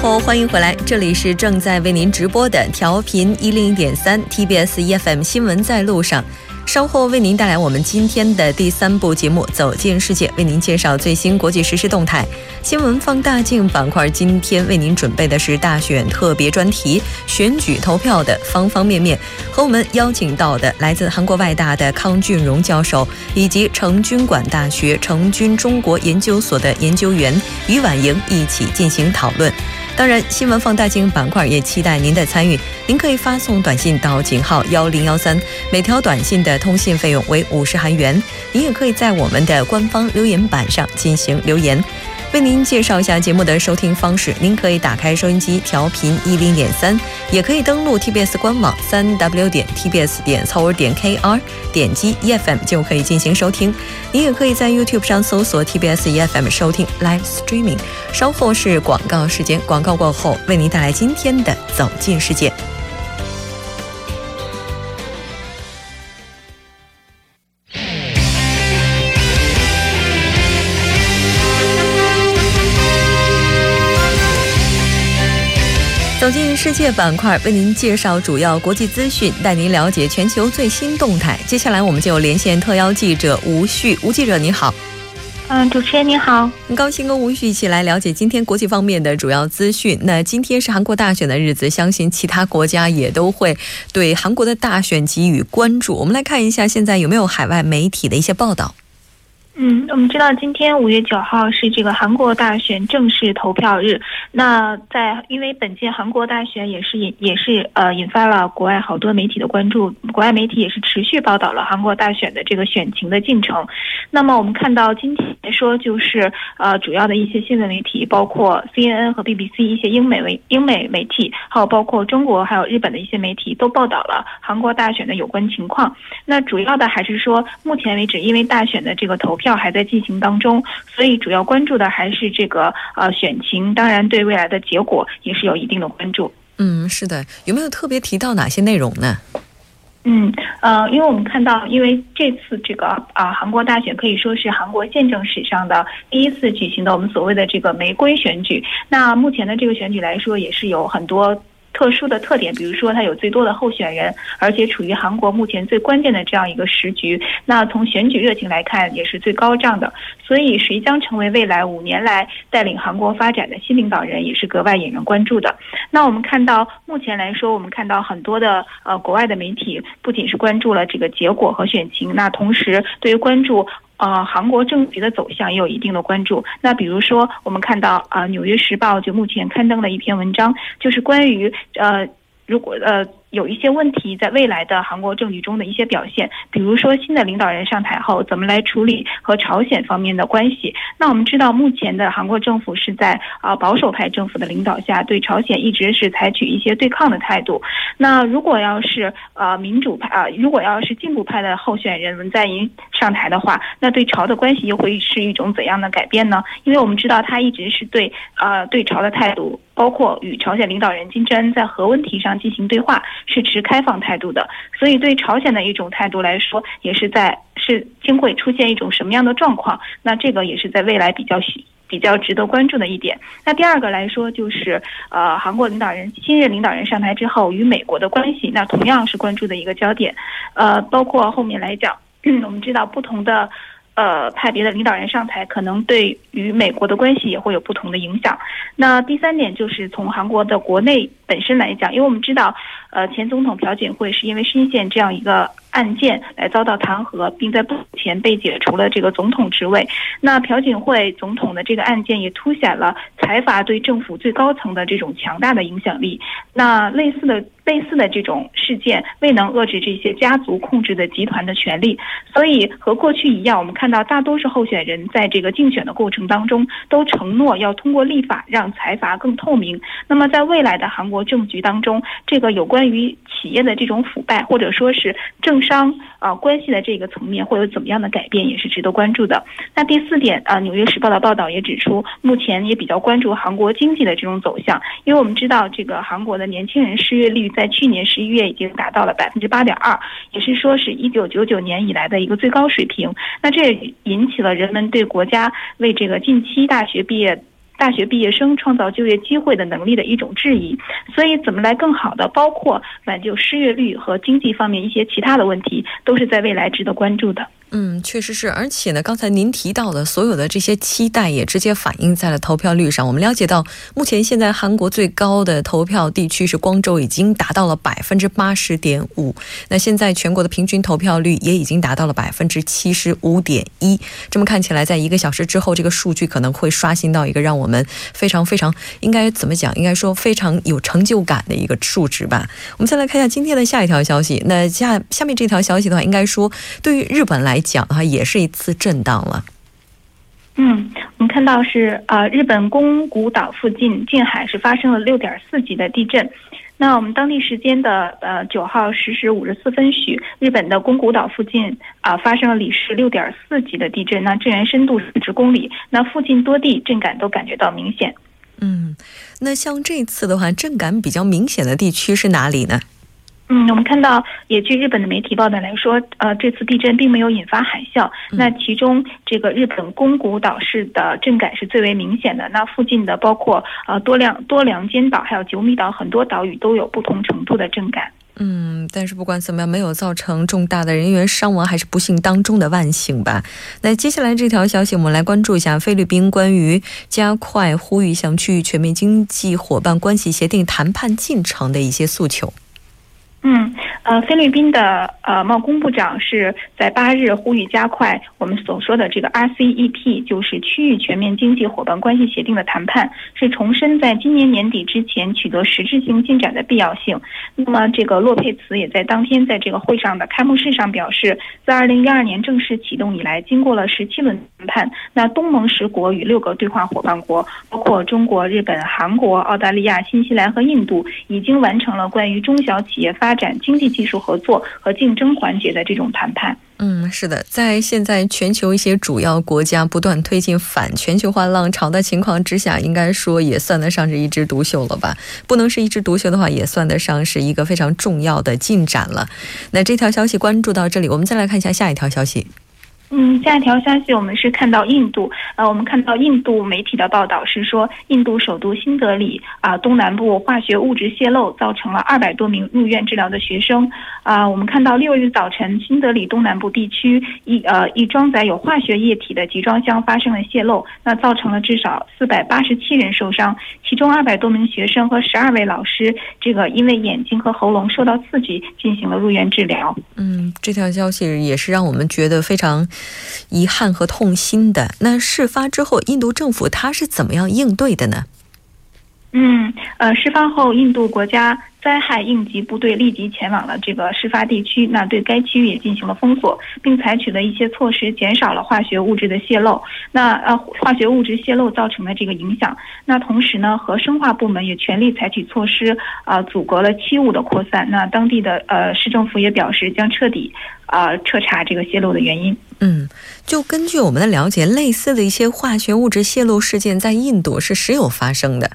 后，欢迎回来，这里是正在为您直播的调频一零一点三 TBS EFM 新闻在路上。稍后为您带来我们今天的第三部节目《走进世界》，为您介绍最新国际实时动态。新闻放大镜板块今天为您准备的是大选特别专题，选举投票的方方面面。和我们邀请到的来自韩国外大的康俊荣教授，以及成均馆大学成均中国研究所的研究员于婉莹一起进行讨论。当然，新闻放大镜板块也期待您的参与。您可以发送短信到井号幺零幺三，每条短信的通信费用为五十韩元。您也可以在我们的官方留言板上进行留言。为您介绍一下节目的收听方式，您可以打开收音机调频一零点三，也可以登录 TBS 官网三 W 点 TBS 点 c o 点 KR，点击 EFM 就可以进行收听。您也可以在 YouTube 上搜索 TBS EFM 收听 Live Streaming。稍后是广告时间，广告过后为您带来今天的走进世界。世界板块，为您介绍主要国际资讯，带您了解全球最新动态。接下来，我们就连线特邀记者吴旭。吴记者，你好。嗯，主持人你好，很高兴跟吴旭一起来了解今天国际方面的主要资讯。那今天是韩国大选的日子，相信其他国家也都会对韩国的大选给予关注。我们来看一下，现在有没有海外媒体的一些报道。嗯，我们知道今天五月九号是这个韩国大选正式投票日。那在因为本届韩国大选也是引也是呃引发了国外好多媒体的关注，国外媒体也是持续报道了韩国大选的这个选情的进程。那么我们看到今天说，就是呃主要的一些新闻媒体，包括 CNN 和 BBC 一些英美为英美媒体，还有包括中国还有日本的一些媒体都报道了韩国大选的有关情况。那主要的还是说，目前为止因为大选的这个投票。票还在进行当中，所以主要关注的还是这个呃选情，当然对未来的结果也是有一定的关注。嗯，是的，有没有特别提到哪些内容呢？嗯呃，因为我们看到，因为这次这个啊韩国大选可以说是韩国宪政史上的第一次举行的我们所谓的这个玫瑰选举。那目前的这个选举来说，也是有很多。特殊的特点，比如说它有最多的候选人，而且处于韩国目前最关键的这样一个时局。那从选举热情来看，也是最高涨的。所以，谁将成为未来五年来带领韩国发展的新领导人，也是格外引人关注的。那我们看到，目前来说，我们看到很多的呃国外的媒体，不仅是关注了这个结果和选情，那同时对于关注。呃，韩国政局的走向也有一定的关注。那比如说，我们看到啊，《纽约时报》就目前刊登了一篇文章，就是关于呃，如果呃。有一些问题在未来的韩国政局中的一些表现，比如说新的领导人上台后怎么来处理和朝鲜方面的关系。那我们知道，目前的韩国政府是在啊保守派政府的领导下，对朝鲜一直是采取一些对抗的态度。那如果要是呃民主派啊，如果要是进步派的候选人文在寅上台的话，那对朝的关系又会是一种怎样的改变呢？因为我们知道他一直是对呃对朝的态度，包括与朝鲜领导人金正恩在核问题上进行对话。是持开放态度的，所以对朝鲜的一种态度来说，也是在是将会出现一种什么样的状况？那这个也是在未来比较比较值得关注的一点。那第二个来说，就是呃，韩国领导人新任领导人上台之后与美国的关系，那同样是关注的一个焦点。呃，包括后面来讲，我们知道不同的。呃，派别的领导人上台，可能对于美国的关系也会有不同的影响。那第三点就是从韩国的国内本身来讲，因为我们知道，呃，前总统朴槿惠是因为深陷这样一个。案件来遭到弹劾，并在不久前被解除了这个总统职位。那朴槿惠总统的这个案件也凸显了财阀对政府最高层的这种强大的影响力。那类似的类似的这种事件未能遏制这些家族控制的集团的权利，所以和过去一样，我们看到大多数候选人在这个竞选的过程当中都承诺要通过立法让财阀更透明。那么在未来的韩国政局当中，这个有关于企业的这种腐败或者说是政商啊关系的这个层面会有怎么样的改变，也是值得关注的。那第四点啊，《纽约时报》的报道也指出，目前也比较关注韩国经济的这种走向，因为我们知道这个韩国的年轻人失业率在去年十一月已经达到了百分之八点二，也是说是一九九九年以来的一个最高水平。那这也引起了人们对国家为这个近期大学毕业。大学毕业生创造就业机会的能力的一种质疑。所以，怎么来更好的包括挽救失业率和经济方面一些其他的问题，都是在未来值得关注的。嗯，确实是，而且呢，刚才您提到的所有的这些期待也直接反映在了投票率上。我们了解到，目前现在韩国最高的投票地区是光州，已经达到了百分之八十点五。那现在全国的平均投票率也已经达到了百分之七十五点一。这么看起来，在一个小时之后，这个数据可能会刷新到一个让我们非常非常应该怎么讲？应该说非常有成就感的一个数值吧。我们再来看一下今天的下一条消息。那下下面这条消息的话，应该说对于日本来。讲的话也是一次震荡了。嗯，我们看到是呃，日本宫古岛附近近海是发生了六点四级的地震。那我们当地时间的呃九号十时五十四分许，日本的宫古岛附近啊发生了里氏六点四级的地震，那震源深度四十公里，那附近多地震感都感觉到明显。嗯，那像这次的话，震感比较明显的地区是哪里呢？嗯，我们看到，也据日本的媒体报道来说，呃，这次地震并没有引发海啸。那其中，这个日本宫古岛市的震感是最为明显的。那附近的包括呃多良多良间岛，还有九米岛很多岛屿都有不同程度的震感。嗯，但是不管怎么样，没有造成重大的人员伤亡，还是不幸当中的万幸吧。那接下来这条消息，我们来关注一下菲律宾关于加快呼吁向区域全面经济伙伴关系协定谈判进程的一些诉求。嗯，呃，菲律宾的呃贸工部长是在八日呼吁加快我们所说的这个 RCEP，就是区域全面经济伙伴关系协定的谈判，是重申在今年年底之前取得实质性进展的必要性。那么，这个洛佩茨也在当天在这个会上的开幕式上表示，在二零一二年正式启动以来，经过了十七轮谈判，那东盟十国与六个对话伙伴国，包括中国、日本、韩国、澳大利亚、新西兰和印度，已经完成了关于中小企业发发展经济技术合作和竞争环节的这种谈判。嗯，是的，在现在全球一些主要国家不断推进反全球化浪潮的情况之下，应该说也算得上是一枝独秀了吧？不能是一枝独秀的话，也算得上是一个非常重要的进展了。那这条消息关注到这里，我们再来看一下下一条消息。嗯，下一条消息，我们是看到印度，呃，我们看到印度媒体的报道是说，印度首都新德里啊东南部化学物质泄漏，造成了二百多名入院治疗的学生。啊，我们看到六日早晨，新德里东南部地区一呃一装载有化学液体的集装箱发生了泄漏，那造成了至少四百八十七人受伤，其中二百多名学生和十二位老师，这个因为眼睛和喉咙受到刺激，进行了入院治疗。嗯，这条消息也是让我们觉得非常。遗憾和痛心的。那事发之后，印度政府他是怎么样应对的呢？嗯，呃，事发后，印度国家。灾害应急部队立即前往了这个事发地区，那对该区域也进行了封锁，并采取了一些措施，减少了化学物质的泄漏。那呃，化学物质泄漏造成的这个影响，那同时呢，和生化部门也全力采取措施，啊，阻隔了气雾的扩散。那当地的呃市政府也表示将彻底啊彻查这个泄漏的原因。嗯，就根据我们的了解，类似的一些化学物质泄漏事件在印度是时有发生的。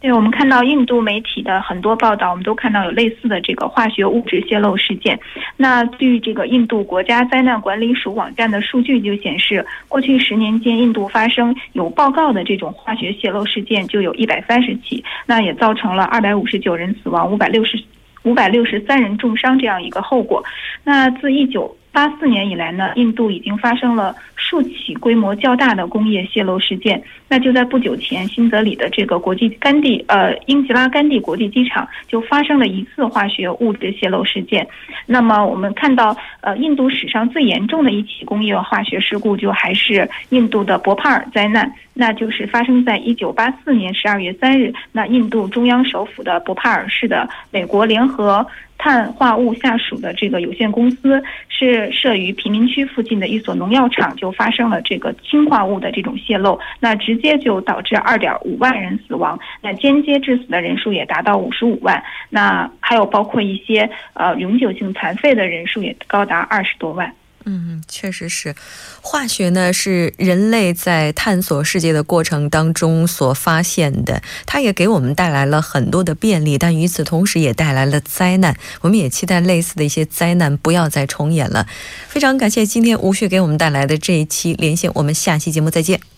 对，我们看到印度媒体的很多报道，我们都看到有类似的这个化学物质泄漏事件。那据这个印度国家灾难管理署网站的数据就显示，过去十年间，印度发生有报告的这种化学泄漏事件就有一百三十起，那也造成了二百五十九人死亡，五百六十五百六十三人重伤这样一个后果。那自一九八四年以来呢，印度已经发生了数起规模较大的工业泄漏事件。那就在不久前，新德里的这个国际甘地呃英吉拉甘地国际机场就发生了一次化学物质泄漏事件。那么我们看到，呃，印度史上最严重的一起工业化学事故，就还是印度的博帕尔灾难，那就是发生在一九八四年十二月三日。那印度中央首府的博帕尔市的美国联合碳化物下属的这个有限公司，是设于贫民区附近的一所农药厂，就发生了这个氢化物的这种泄漏。那直接接就导致二点五万人死亡，那间接致死的人数也达到五十五万，那还有包括一些呃永久性残废的人数也高达二十多万。嗯，确实是，化学呢是人类在探索世界的过程当中所发现的，它也给我们带来了很多的便利，但与此同时也带来了灾难。我们也期待类似的一些灾难不要再重演了。非常感谢今天吴旭给我们带来的这一期连线，我们下期节目再见。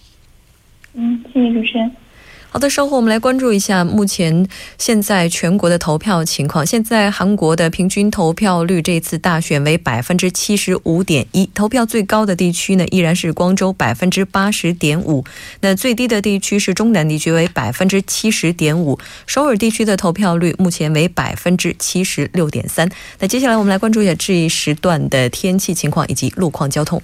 嗯，谢谢主持人。好的，稍后我们来关注一下目前现在全国的投票情况。现在韩国的平均投票率这次大选为百分之七十五点一，投票最高的地区呢依然是光州百分之八十点五，那最低的地区是中南地区为百分之七十点五，首尔地区的投票率目前为百分之七十六点三。那接下来我们来关注一下这一时段的天气情况以及路况交通。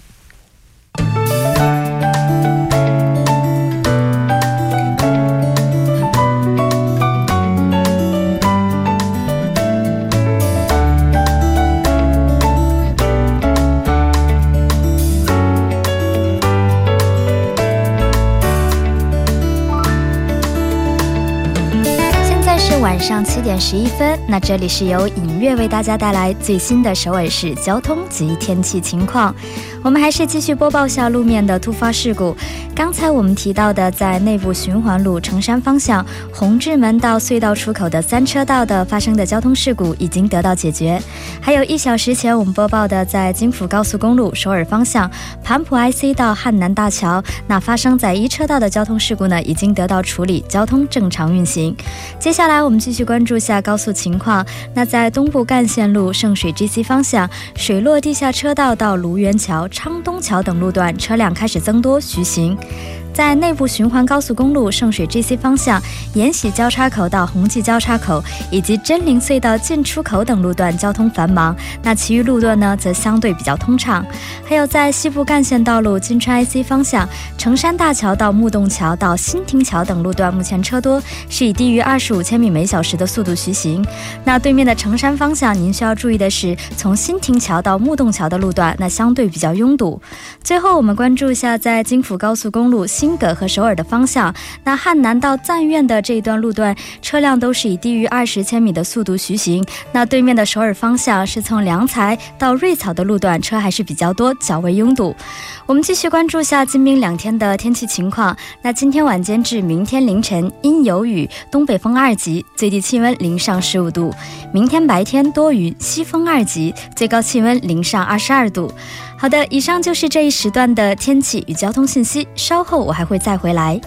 上七点十一分，那这里是由影月为大家带来最新的首尔市交通及天气情况。我们还是继续播报下路面的突发事故。刚才我们提到的，在内部循环路城山方向红志门到隧道出口的三车道的发生的交通事故已经得到解决。还有一小时前我们播报的，在京釜高速公路首尔方向盘浦 IC 到汉南大桥那发生在一车道的交通事故呢，已经得到处理，交通正常运行。接下来我们继续关注下高速情况。那在东部干线路圣水 GC 方向水落地下车道到卢园桥。昌东桥等路段车辆开始增多，徐行。在内部循环高速公路圣水 GC 方向，延禧交叉口到红记交叉口以及真灵隧道进出口等路段交通繁忙，那其余路段呢则相对比较通畅。还有在西部干线道路金川 IC 方向，成山大桥到木洞桥到新亭桥等路段目前车多，是以低于二十五千米每小时的速度徐行。那对面的成山方向，您需要注意的是，从新亭桥到木洞桥的路段那相对比较拥堵。最后我们关注一下在京釜高速公路。新葛和首尔的方向，那汉南到赞苑的这一段路段，车辆都是以低于二十千米的速度徐行。那对面的首尔方向是从良才到瑞草的路段，车还是比较多，较为拥堵。我们继续关注下今明两天的天气情况。那今天晚间至明天凌晨阴有雨，东北风二级，最低气温零上十五度。明天白天多云，西风二级，最高气温零上二十二度。好的，以上就是这一时段的天气与交通信息。稍后我还会再回来。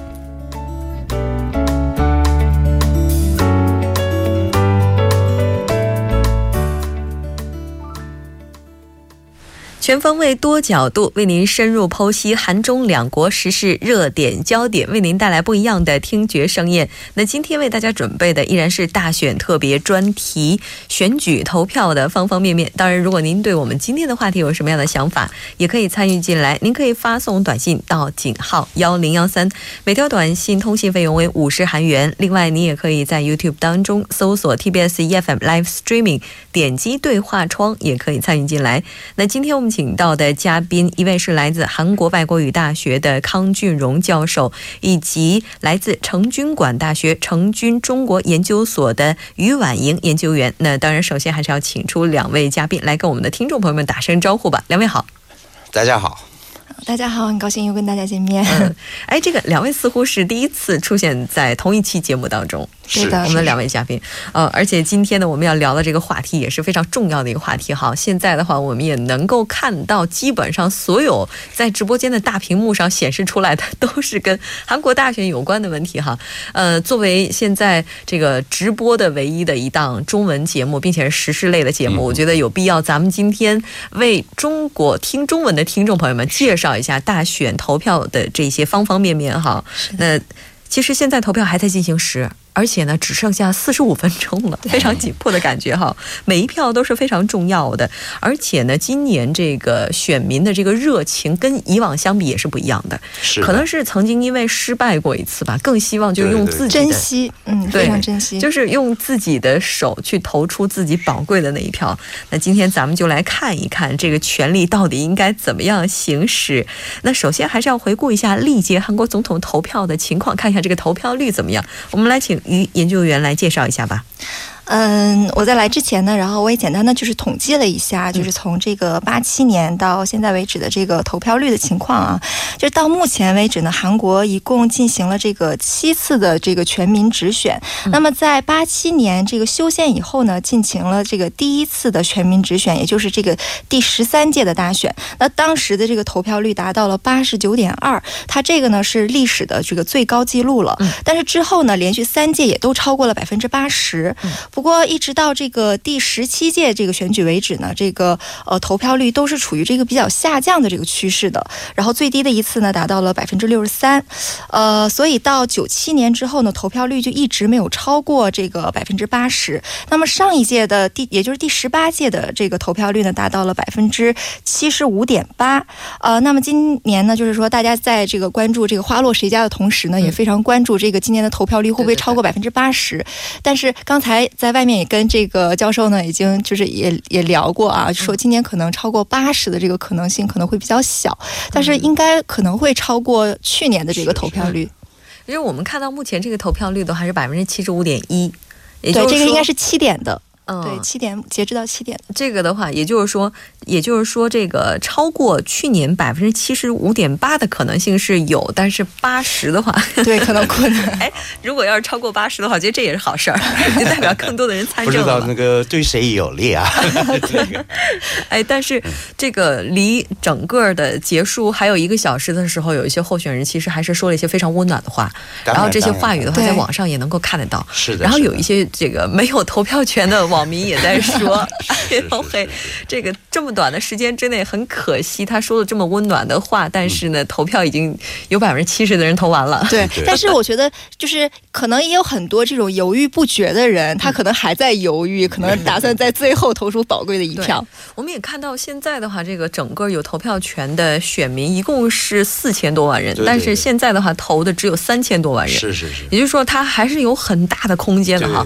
全方位、多角度为您深入剖析韩中两国时事热点焦点，为您带来不一样的听觉盛宴。那今天为大家准备的依然是大选特别专题，选举投票的方方面面。当然，如果您对我们今天的话题有什么样的想法，也可以参与进来。您可以发送短信到井号幺零幺三，每条短信通信费用为五十韩元。另外，您也可以在 YouTube 当中搜索 TBS EFM Live Streaming，点击对话窗也可以参与进来。那今天我们。请到的嘉宾，一位是来自韩国外国语大学的康俊荣教授，以及来自成均馆大学成均中国研究所的于婉莹研究员。那当然，首先还是要请出两位嘉宾来跟我们的听众朋友们打声招呼吧。两位好，大家好。大家好，很高兴又跟大家见面。哎，这个两位似乎是第一次出现在同一期节目当中，是的，我们的两位嘉宾。呃，而且今天呢，我们要聊的这个话题也是非常重要的一个话题。哈，现在的话，我们也能够看到，基本上所有在直播间的大屏幕上显示出来的都是跟韩国大选有关的问题。哈，呃，作为现在这个直播的唯一的一档中文节目，并且是时事类的节目，我觉得有必要咱们今天为中国听中文的听众朋友们介绍。一下大选投票的这些方方面面哈，那其实现在投票还在进行时。而且呢，只剩下四十五分钟了，非常紧迫的感觉哈。每一票都是非常重要的，而且呢，今年这个选民的这个热情跟以往相比也是不一样的。是，可能是曾经因为失败过一次吧，更希望就用自己的珍惜，嗯，非常珍惜，就是用自己的手去投出自己宝贵的那一票。那今天咱们就来看一看这个权利到底应该怎么样行使。那首先还是要回顾一下历届韩国总统投票的情况，看一下这个投票率怎么样。我们来请。于研究员来介绍一下吧。嗯，我在来之前呢，然后我也简单的就是统计了一下，就是从这个八七年到现在为止的这个投票率的情况啊，就到目前为止呢，韩国一共进行了这个七次的这个全民直选。那么在八七年这个修宪以后呢，进行了这个第一次的全民直选，也就是这个第十三届的大选。那当时的这个投票率达到了八十九点二，它这个呢是历史的这个最高纪录了。但是之后呢，连续三届也都超过了百分之八十。不过，一直到这个第十七届这个选举为止呢，这个呃投票率都是处于这个比较下降的这个趋势的。然后最低的一次呢，达到了百分之六十三。呃，所以到九七年之后呢，投票率就一直没有超过这个百分之八十。那么上一届的第，也就是第十八届的这个投票率呢，达到了百分之七十五点八。呃，那么今年呢，就是说大家在这个关注这个花落谁家的同时呢，也非常关注这个今年的投票率会不会超过百分之八十。但是刚才在外面也跟这个教授呢，已经就是也也聊过啊，说今年可能超过八十的这个可能性可能会比较小，但是应该可能会超过去年的这个投票率。因为我们看到目前这个投票率都还是百分之七十五点一，对，这个应该是七点的。嗯，对，七点截止到七点。这个的话，也就是说，也就是说，这个超过去年百分之七十五点八的可能性是有，但是八十的话，对，可能 困难。哎，如果要是超过八十的话，我觉得这也是好事儿，就代表更多的人参政。不知道那个对谁有利啊？哎，但是这个离整个的结束还有一个小时的时候，有一些候选人其实还是说了一些非常温暖的话，然后这些话语的话，在网上也能够看得到。是的。然后有一些这个没有投票权的。网民也在说：“哎呦嘿，这个这么短的时间之内，很可惜，他说了这么温暖的话，但是呢，投票已经有百分之七十的人投完了。对，但是我觉得，就是可能也有很多这种犹豫不决的人，他可能还在犹豫，可能打算在最后投出宝贵的一票。我们也看到，现在的话，这个整个有投票权的选民一共是四千多万人，但是现在的话，投的只有三千多万人。是是是，也就是说，他还是有很大的空间的哈。”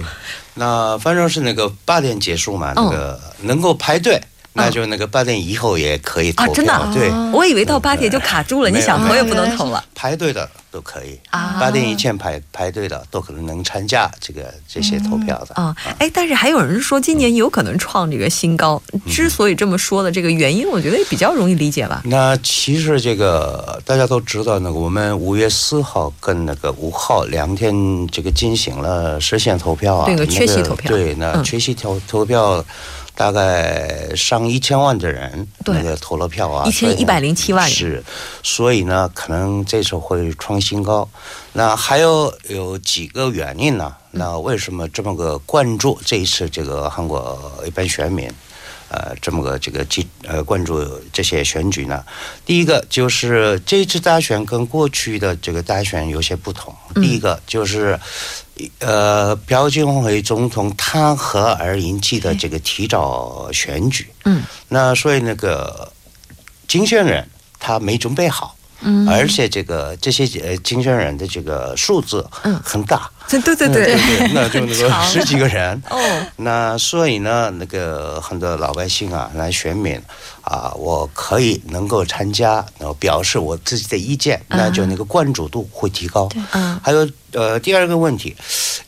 那反正是那个八点结束嘛，那个能够排队。那就那个八点以后也可以投票，真的？对，我以为到八点就卡住了，你想投也不能投了。排队的都可以啊，八点以前排排队的都可能能参加这个这些投票的啊。哎，但是还有人说今年有可能创这个新高。之所以这么说的这个原因，我觉得也比较容易理解吧。那其实这个大家都知道，那个我们五月四号跟那个五号两天这个进行了实现投票啊，那个缺席投票，对，那缺席投投票。大概上一千万的人那个投了票啊，一千一百零七万人是，所以呢，可能这次会创新高。那还有有几个原因呢？那为什么这么个关注这一次这个韩国一般选民？呃，这么个这个记呃关注这些选举呢？第一个就是这次大选跟过去的这个大选有些不同。第一个就是。呃，朴槿惠总统弹劾而引起的这个提早选举，嗯，那所以那个竞选人他没准备好，嗯，而且这个这些呃竞选人的这个数字嗯。很大，对对对对。对，那就那个 十几个人。哦，那所以呢，那个很多老百姓啊来选民。啊，我可以能够参加，然后表示我自己的意见，那就那个关注度会提高。嗯，还有呃，第二个问题，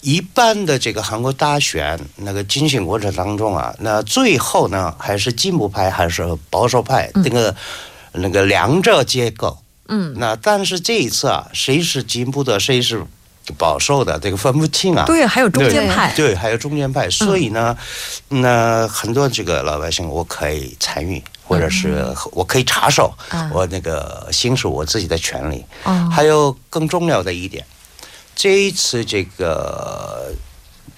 一般的这个韩国大选那个进行过程当中啊，那最后呢，还是进步派还是保守派，那个那个两者结构。嗯，那但是这一次啊，谁是进步的，谁是？保守的这个分不清啊，对，还有中间派，对，还有中间派，所以呢，那很多这个老百姓我可以参与，或者是我可以插手，我那个行使我自己的权利。还有更重要的一点，这一次这个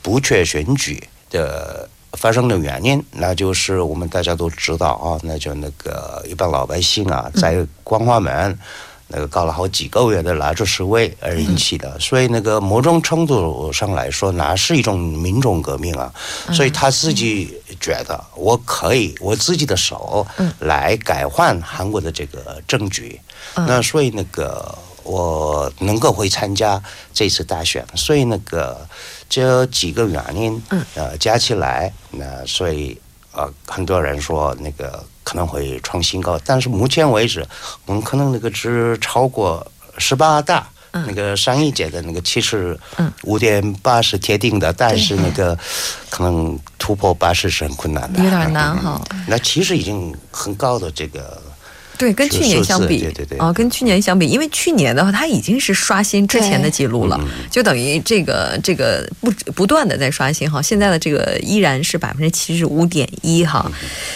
不缺选举的发生的原因，那就是我们大家都知道啊，那就那个一般老百姓啊，在光化门。那个搞了好几个月的拉着示威而引起的，所以那个某种程度上来说，那是一种民众革命啊。所以他自己觉得，我可以我自己的手来改换韩国的这个政局。那所以那个我能够会参加这次大选，所以那个这几个原因呃加起来，那所以呃很多人说那个。可能会创新高，但是目前为止，我们可能那个只超过十八大那个上一届的那个七十五点八是铁定的，但是那个可能突破八十是很困难的，有点难哈。那其实已经很高的这个。对，跟去年相比，对对对，哦，跟去年相比，因为去年的话，它已经是刷新之前的记录了，就等于这个这个不不断的在刷新哈。现在的这个依然是百分之七十五点一哈。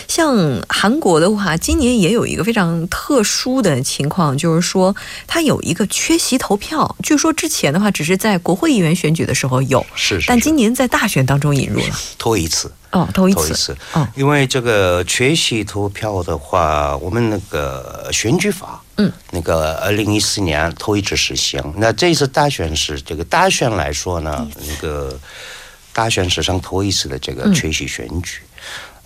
像韩国的话，今年也有一个非常特殊的情况，就是说它有一个缺席投票。据说之前的话，只是在国会议员选举的时候有，是，但今年在大选当中引入了，头一次。哦，头一次，哦，因为这个缺席投票的话，我们那个选举法，嗯，那个二零一四年头一次实行。那这次大选是这个大选来说呢，那个大选史上头一次的这个缺席选举。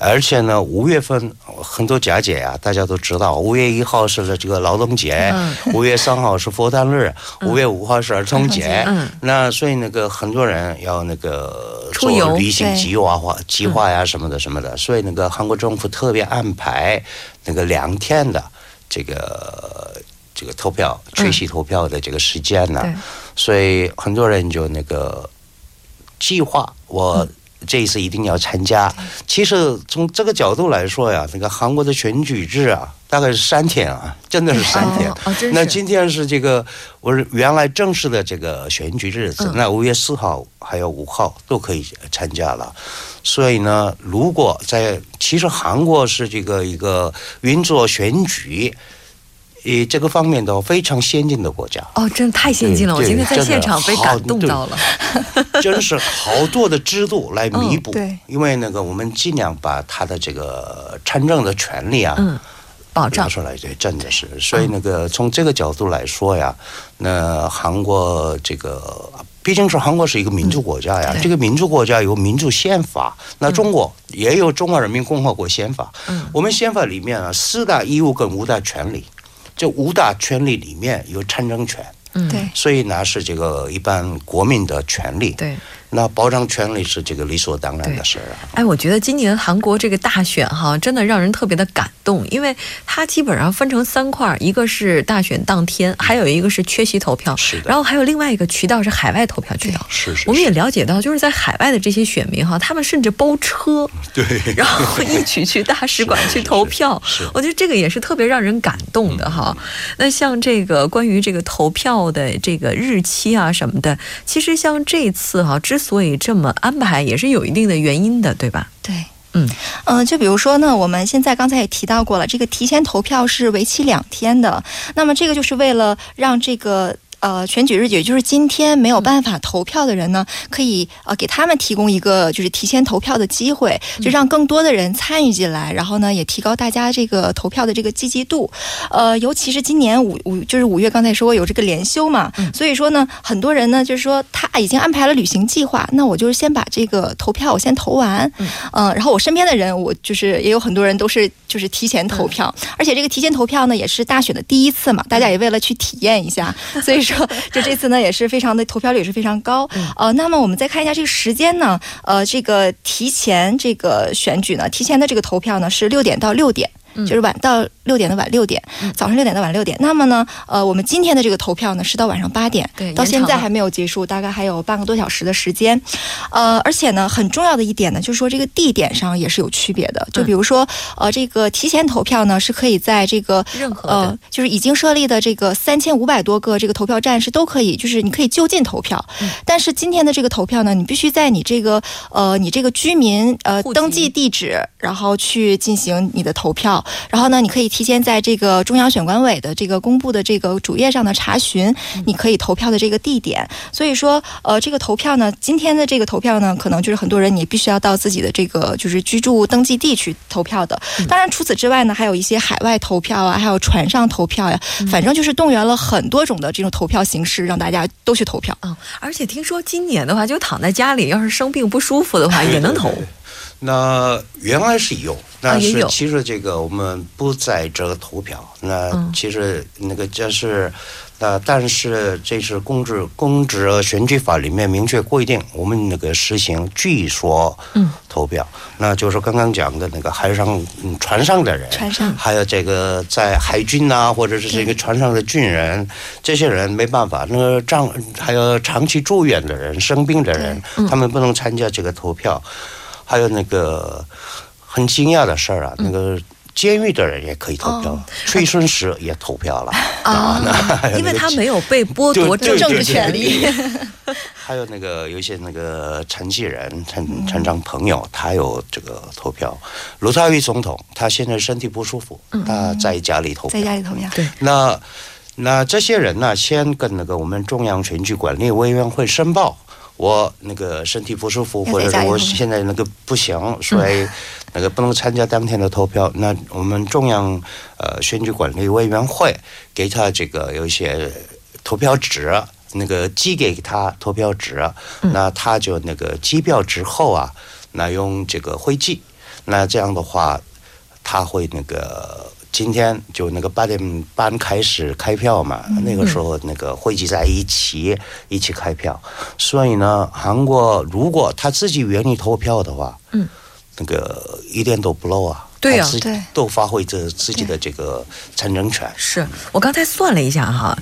而且呢，五月份很多假节啊，大家都知道，五月一号是这个劳动节，五月三号是佛诞日，五月五号是儿童节。那所以那个很多人要那个做旅行计划、计划呀什么的什么的。所以那个韩国政府特别安排那个两天的这个这个投票、缺席投票的这个时间呢。所以很多人就那个计划我。这一次一定要参加。其实从这个角度来说呀，那个韩国的选举日啊，大概是三天啊，真的是三天。那今天是这个我原来正式的这个选举日子，那五月四号还有五号都可以参加了。所以呢，如果在其实韩国是这个一个运作选举。以这个方面都非常先进的国家哦，真的太先进了！我今天在现场被感动到了，真是好多的制度来弥补。对，因为那个我们尽量把他的这个参政的权利啊，嗯，保障出来。对，真的是。所以那个从这个角度来说呀，那韩国这个毕竟是韩国是一个民主国家呀，这个民主国家有民主宪法，那中国也有中华人民共和国宪法。嗯，我们宪法里面啊，四大义务跟五大权利。这五大权利里面有参政权，嗯，对，所以呢是这个一般国民的权利，对。那保障权利是这个理所当然的事儿啊！哎，我觉得今年韩国这个大选哈，真的让人特别的感动，因为它基本上分成三块，一个是大选当天，还有一个是缺席投票，是的，然后还有另外一个渠道是海外投票渠道，是是。我们也了解到，就是在海外的这些选民哈，他们甚至包车，对，然后一起去大使馆去投票，是。我觉得这个也是特别让人感动的哈。那像这个关于这个投票的这个日期啊什么的，其实像这次哈，之所以这么安排也是有一定的原因的，对吧？对，嗯呃，就比如说呢，我们现在刚才也提到过了，这个提前投票是为期两天的，那么这个就是为了让这个。呃，选举日也就是今天没有办法投票的人呢，可以呃给他们提供一个就是提前投票的机会，就让更多的人参与进来，然后呢也提高大家这个投票的这个积极度。呃，尤其是今年五五就是五月，刚才说有这个连休嘛，所以说呢，很多人呢就是说他已经安排了旅行计划，那我就是先把这个投票我先投完，嗯，然后我身边的人我就是也有很多人都是就是提前投票，而且这个提前投票呢也是大选的第一次嘛，大家也为了去体验一下，所以说。就这次呢，也是非常的投票率也是非常高。呃，那么我们再看一下这个时间呢，呃，这个提前这个选举呢，提前的这个投票呢是六点到六点。就是晚到六点的晚六点，早上六点到晚六点。那么呢，呃，我们今天的这个投票呢是到晚上八点，对，到现在还没有结束，大概还有半个多小时的时间。呃，而且呢，很重要的一点呢，就是说这个地点上也是有区别的。就比如说，呃，这个提前投票呢是可以在这个任何呃，就是已经设立的这个三千五百多个这个投票站是都可以，就是你可以就近投票。但是今天的这个投票呢，你必须在你这个呃你这个居民呃登记地址，然后去进行你的投票。然后呢，你可以提前在这个中央选管委的这个公布的这个主页上呢查询，你可以投票的这个地点。所以说，呃，这个投票呢，今天的这个投票呢，可能就是很多人你必须要到自己的这个就是居住登记地去投票的。当然，除此之外呢，还有一些海外投票啊，还有船上投票呀，反正就是动员了很多种的这种投票形式，让大家都去投票。嗯，而且听说今年的话，就躺在家里，要是生病不舒服的话，也能投。那原来是有，但是其实这个我们不在这个投票。那其实那个就是。呃，但是这是公职公职选举法里面明确规定，我们那个实行据说投票，那就是刚刚讲的那个海上船上的人，船上。还有这个在海军呐，或者是这个船上的军人，这些人没办法，那个长还有长期住院的人、生病的人，他们不能参加这个投票。还有那个很惊讶的事儿啊，那个。监狱的人也可以投票，崔顺实也投票了啊，因为他没有被剥夺政治权利。还有那个有一些那个残疾人、成成长朋友，他有这个投票。卢泰愚总统他现在身体不舒服，他在家里投票，在家里投票。对，那那这些人呢，先跟那个我们中央选举管理委员会申报。我那个身体不舒服，或者是我现在那个不行，所以那个不能参加当天的投票。那我们中央呃选举管理委员会给他这个有一些投票纸，那个寄给他投票纸，那他就那个寄票之后啊，那用这个会寄，那这样的话他会那个。今天就那个八点半开始开票嘛，那个时候那个汇集在一起一起开票，所以呢，韩国如果他自己愿意投票的话，嗯，那个一点都不漏啊。对呀，对都发挥着自己的这个参政权。是我刚才算了一下哈，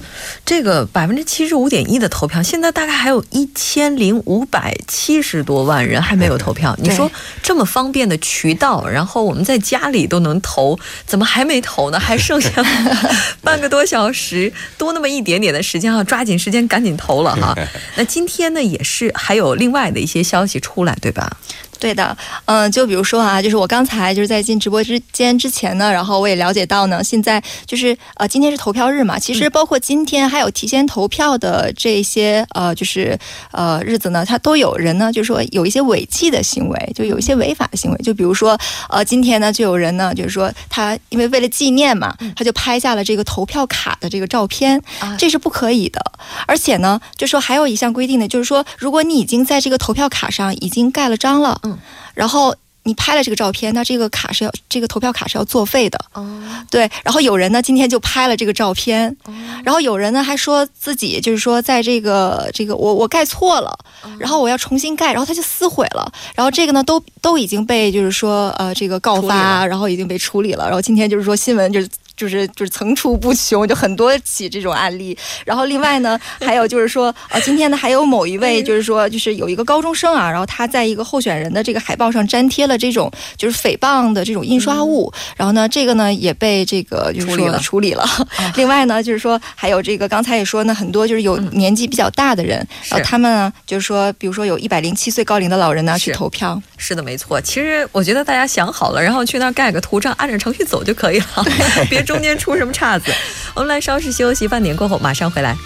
这个百分之七十五点一的投票，现在大概还有一千零五百七十多万人还没有投票。你说这么方便的渠道，然后我们在家里都能投，怎么还没投呢？还剩下 半个多小时，多那么一点点的时间啊，抓紧时间赶紧投了哈。那今天呢，也是还有另外的一些消息出来，对吧？对的，嗯，就比如说啊，就是我刚才就是在进直播之间之前呢，然后我也了解到呢，现在就是呃，今天是投票日嘛，其实包括今天还有提前投票的这些呃，就是呃日子呢，他都有人呢，就是说有一些违纪的行为，就有一些违法的行为，就比如说呃，今天呢就有人呢，就是说他因为为了纪念嘛，他就拍下了这个投票卡的这个照片，这是不可以的，而且呢，就说还有一项规定呢，就是说如果你已经在这个投票卡上已经盖了章了。然后你拍了这个照片，那这个卡是要这个投票卡是要作废的。哦，对。然后有人呢今天就拍了这个照片，然后有人呢还说自己就是说在这个这个我我盖错了，然后我要重新盖，然后他就撕毁了。然后这个呢都都已经被就是说呃这个告发，然后已经被处理了。然后今天就是说新闻就是。就是就是层出不穷，就很多起这种案例。然后另外呢，还有就是说，呃，今天呢还有某一位，就是说，就是有一个高中生啊，然后他在一个候选人的这个海报上粘贴了这种就是诽谤的这种印刷物。然后呢，这个呢也被这个就是说处理了。另外呢，就是说还有这个刚才也说呢，很多就是有年纪比较大的人，然后他们呢就是说，比如说有一百零七岁高龄的老人呢去投票。是的，没错。其实我觉得大家想好了，然后去那儿盖个图章，按着程序走就可以了，别。中间出什么岔子？我们来稍事休息，半点过后马上回来。